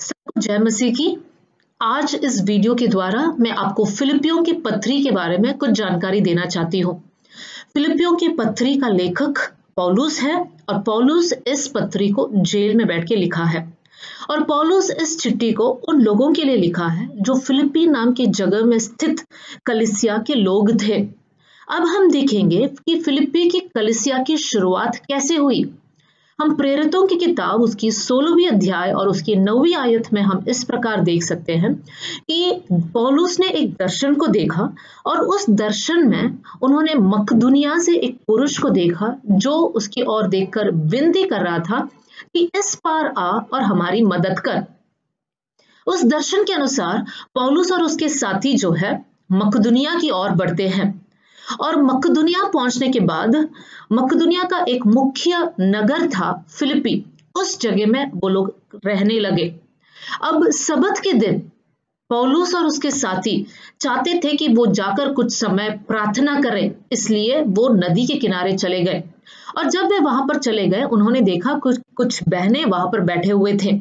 सबको जय मसीह की। आज इस वीडियो के द्वारा मैं आपको फिलिपियों की पत्री के बारे में कुछ जानकारी देना चाहती हूँ। फिलिपियों की पत्री का लेखक पौलुस है और पौलुस इस पत्री को जेल में बैठ के लिखा है। और पौलुस इस चिट्ठी को उन लोगों के लिए लिखा है जो फिलिपी नाम की जगह में स्थित कलिसिया के लोग थे। अब हम देखेंगे कि फिलिपी की कलिसिया की शुरुआत कैसे हुई। हम प्रेरितों की किताब, उसकी सोलहवीं अध्याय और उसकी नौवीं आयत में हम इस प्रकार देख सकते हैं कि पौलुस ने एक दर्शन को देखा और उस दर्शन में उन्होंने मकदुनिया से एक पुरुष को देखा जो उसकी ओर देखकर विनती कर रहा था कि इस पार आ और हमारी मदद कर। उस दर्शन के अनुसार पौलुस और उसके साथी जो है, मकदुनिया की ओर बढ़ते हैं। और मकदुनिया पहुँचने के बाद मकदुनिया का एक मुख्य नगर था फिलिपी। उस जगह में वो लोग रहने लगे। अब सबत के दिन पौलुस और उसके साथी चाहते थे कि वो जाकर कुछ समय प्रार्थना करें, इसलिए वो नदी के किनारे चले गए। और जब वे वहाँ पर चले गए, उन्होंने देखा कुछ कुछ बहनें वहाँ पर बैठे हुए थे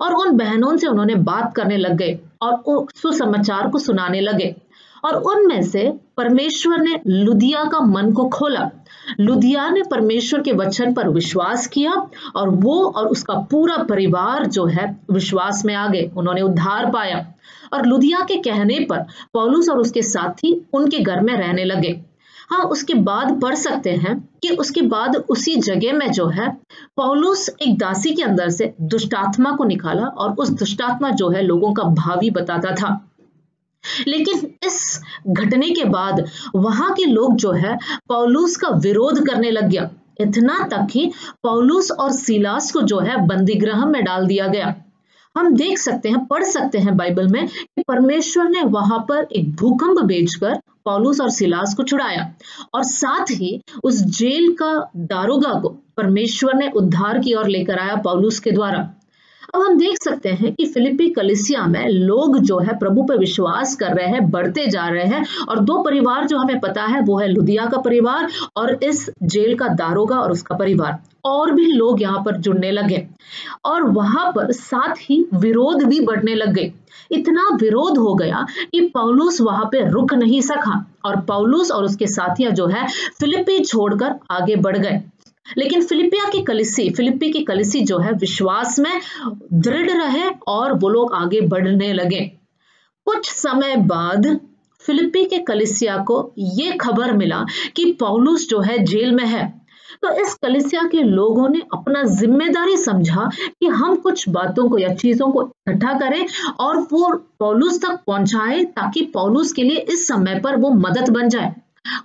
और उन बहनों से उन्होंने बात करने लग गए और सुसमाचार को सुनाने लगे। और उनमें से परमेश्वर ने लुदिया का मन को खोला। लुदिया ने परमेश्वर के वचन पर विश्वास किया और वो और उसका पूरा परिवार जो है विश्वास में आ गए, उन्होंने उद्धार पाया। और लुदिया के कहने पर पौलुस और उसके साथी उनके घर में रहने लगे। हाँ उसके बाद पढ़ सकते हैं कि उसके बाद उसी जगह में जो है, पौलुस एक दासी के अंदर से दुष्टात्मा को निकाला और उस दुष्टात्मा जो है लोगों का भावी बताता था। लेकिन इस घटने के बाद वहाँ के लोग जो है, पौलूस का विरोध करने लग गया। इतना तक कि पौलूस और सिलास को जो है, बंदीगृह में डाल दिया गया। हम देख सकते हैं, पढ़ सकते हैं बाइबल में कि परमेश्वर ने वहाँ पर एक भूकंप भेजकर पौलुस और सिलास को छुड़ाया और साथ ही उस जेल का दारोगा को परमेश्वर ने उद्धार की ओर लेकर आया पौलुस के द्वारा। अब हम देख सकते हैं कि फिलिपी कलिसिया में लोग जो है प्रभु पर विश्वास कर रहे हैं, बढ़ते जा रहे हैं और दो परिवार जो हमें पता है वो है लुधिया का परिवार और इस जेल का दारोगा और उसका परिवार। और भी लोग यहाँ पर जुड़ने लगे और वहाँ पर साथ ही विरोध भी बढ़ने लग गए। इतना विरोध हो गया कि पौलुस वहाँ पे रुक नहीं सका और पौलुस और उसके साथियाँ जो है फिलिपी छोड़कर आगे बढ़ गए। लेकिन फिलिपिया की कलिसी, फिलिपी की कलिसी जो है, विश्वास में दृढ़ रहे और वो लोग आगे बढ़ने लगे। कुछ समय बाद फिलिपी के कलिसिया को ये खबर मिला कि पौलुस जो है, जेल में है। तो इस कलिसिया के लोगों ने अपना ज़िम्मेदारी समझा कि हम कुछ बातों को या चीज़ों को इकट्ठा करें और वो पौलुस तक पहुँचाए ताकि पौलुस के लिए इस समय पर वो मदद बन जाए।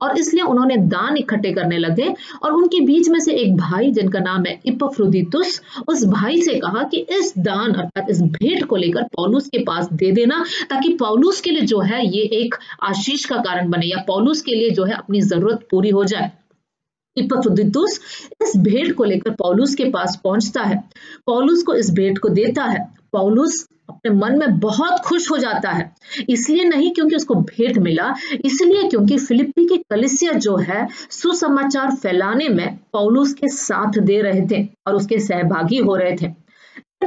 और इसलिए उन्होंने दान इकट्ठे करने लगे और उनके बीच में से एक भाई, जिनका नाम है इपफ्रुदितुस, उस भाई से कहा कि इस दान अर्थात इस भेंट को लेकर पौलुस के पास दे देना, ताकि पौलुस के लिए जो है ये एक आशीष का कारण बने या पौलुस के लिए जो है अपनी ज़रूरत पूरी हो जाए। इपफ्रुदितुस इस भेंट को लेकर पौलुस के पास पहुँचता है। पौलुस को इस भेंट को देता है। पौलुस अपने मन में बहुत खुश हो जाता है। इसलिए नहीं क्योंकि उसको भेंट मिला, इसलिए क्योंकि फिलिपी की कलिसिया जो है, सुसमाचार फैलाने में पौलुस के साथ दे रहे थे और उसके सहभागी हो रहे थे।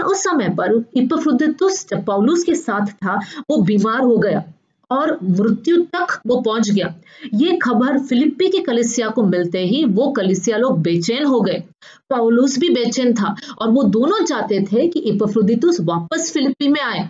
उस समय पर इपफ्रुदितुस, जब पौलुस के साथ था, वो बीमार हो गया। और मृत्यु तक वो पहुँच गया। ये खबर फिलिपी के कलिसिया को मिलते ही वो कलिसिया लोग बेचैन हो गए। पौलुस भी बेचैन था और वो दोनों चाहते थे कि इपफ्रुदितुस वापस फिलिपी में आए।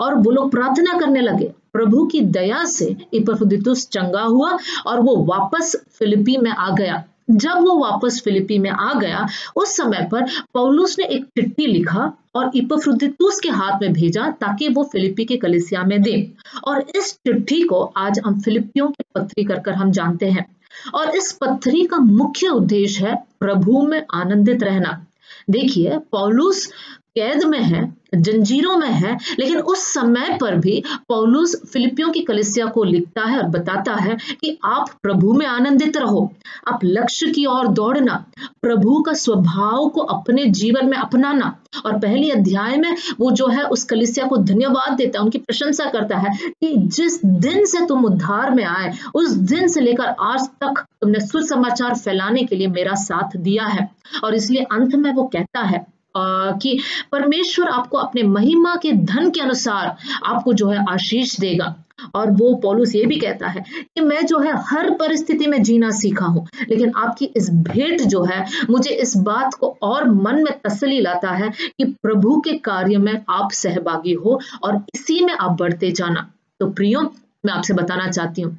और वो लोग प्रार्थना करने लगे। प्रभु की दया से इपफ्रुदितुस चंगा हुआ और वो वापस फिलिपी में आ गया। जब वो वापस फिलिपी में आ गया, उस समय पर पौलुस ने एक चिट्ठी लिखा और इपफ्रुदितुस के हाथ में भेजा ताकि वो फिलिपी के कलिसिया में दे। और इस चिट्ठी को आज हम फिलिपियों की पत्री कर कर हम जानते हैं। और इस पत्री का मुख्य उद्देश्य है प्रभु में आनंदित रहना। देखिए, पौलुस कैद में है, जंजीरों में है, लेकिन उस समय पर भी पौलुस फिलिपियों की कलिसिया को लिखता है और बताता है कि आप प्रभु में आनंदित रहो, आप लक्ष्य की ओर दौड़ना, प्रभु का स्वभाव को अपने जीवन में अपनाना। और पहले अध्याय में वो जो है उस कलिसिया को धन्यवाद देता है, उनकी प्रशंसा करता है कि जिस दिन से तुम उद्धार में आए, उस दिन से लेकर आज तक तुमने सुसमाचार फैलाने के लिए मेरा साथ दिया है। और इसलिए अंत में वो कहता है कि परमेश्वर आपको अपने महिमा के धन के अनुसार आपको जो है आशीष देगा। और वो पॉलुस ये भी कहता है कि मैं जो है हर परिस्थिति में जीना सीखा हूँ, लेकिन आपकी इस भेंट जो है मुझे इस बात को और मन में तसली लाता है कि प्रभु के कार्य में आप सहभागी हो और इसी में आप बढ़ते जाना। तो प्रियो, मैं आपसे बताना चाहती हूँ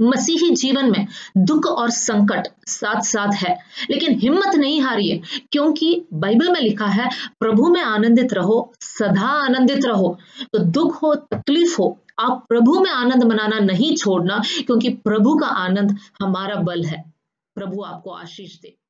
मसीही जीवन में दुख और संकट साथ साथ है। लेकिन हिम्मत नहीं हारिए, क्योंकि बाइबल में लिखा है, प्रभु में आनंदित रहो, सदा आनंदित रहो। तो दुख हो, तकलीफ़ हो, आप प्रभु में आनंद मनाना नहीं छोड़ना, क्योंकि प्रभु का आनंद हमारा बल है। प्रभु आपको आशीष दे।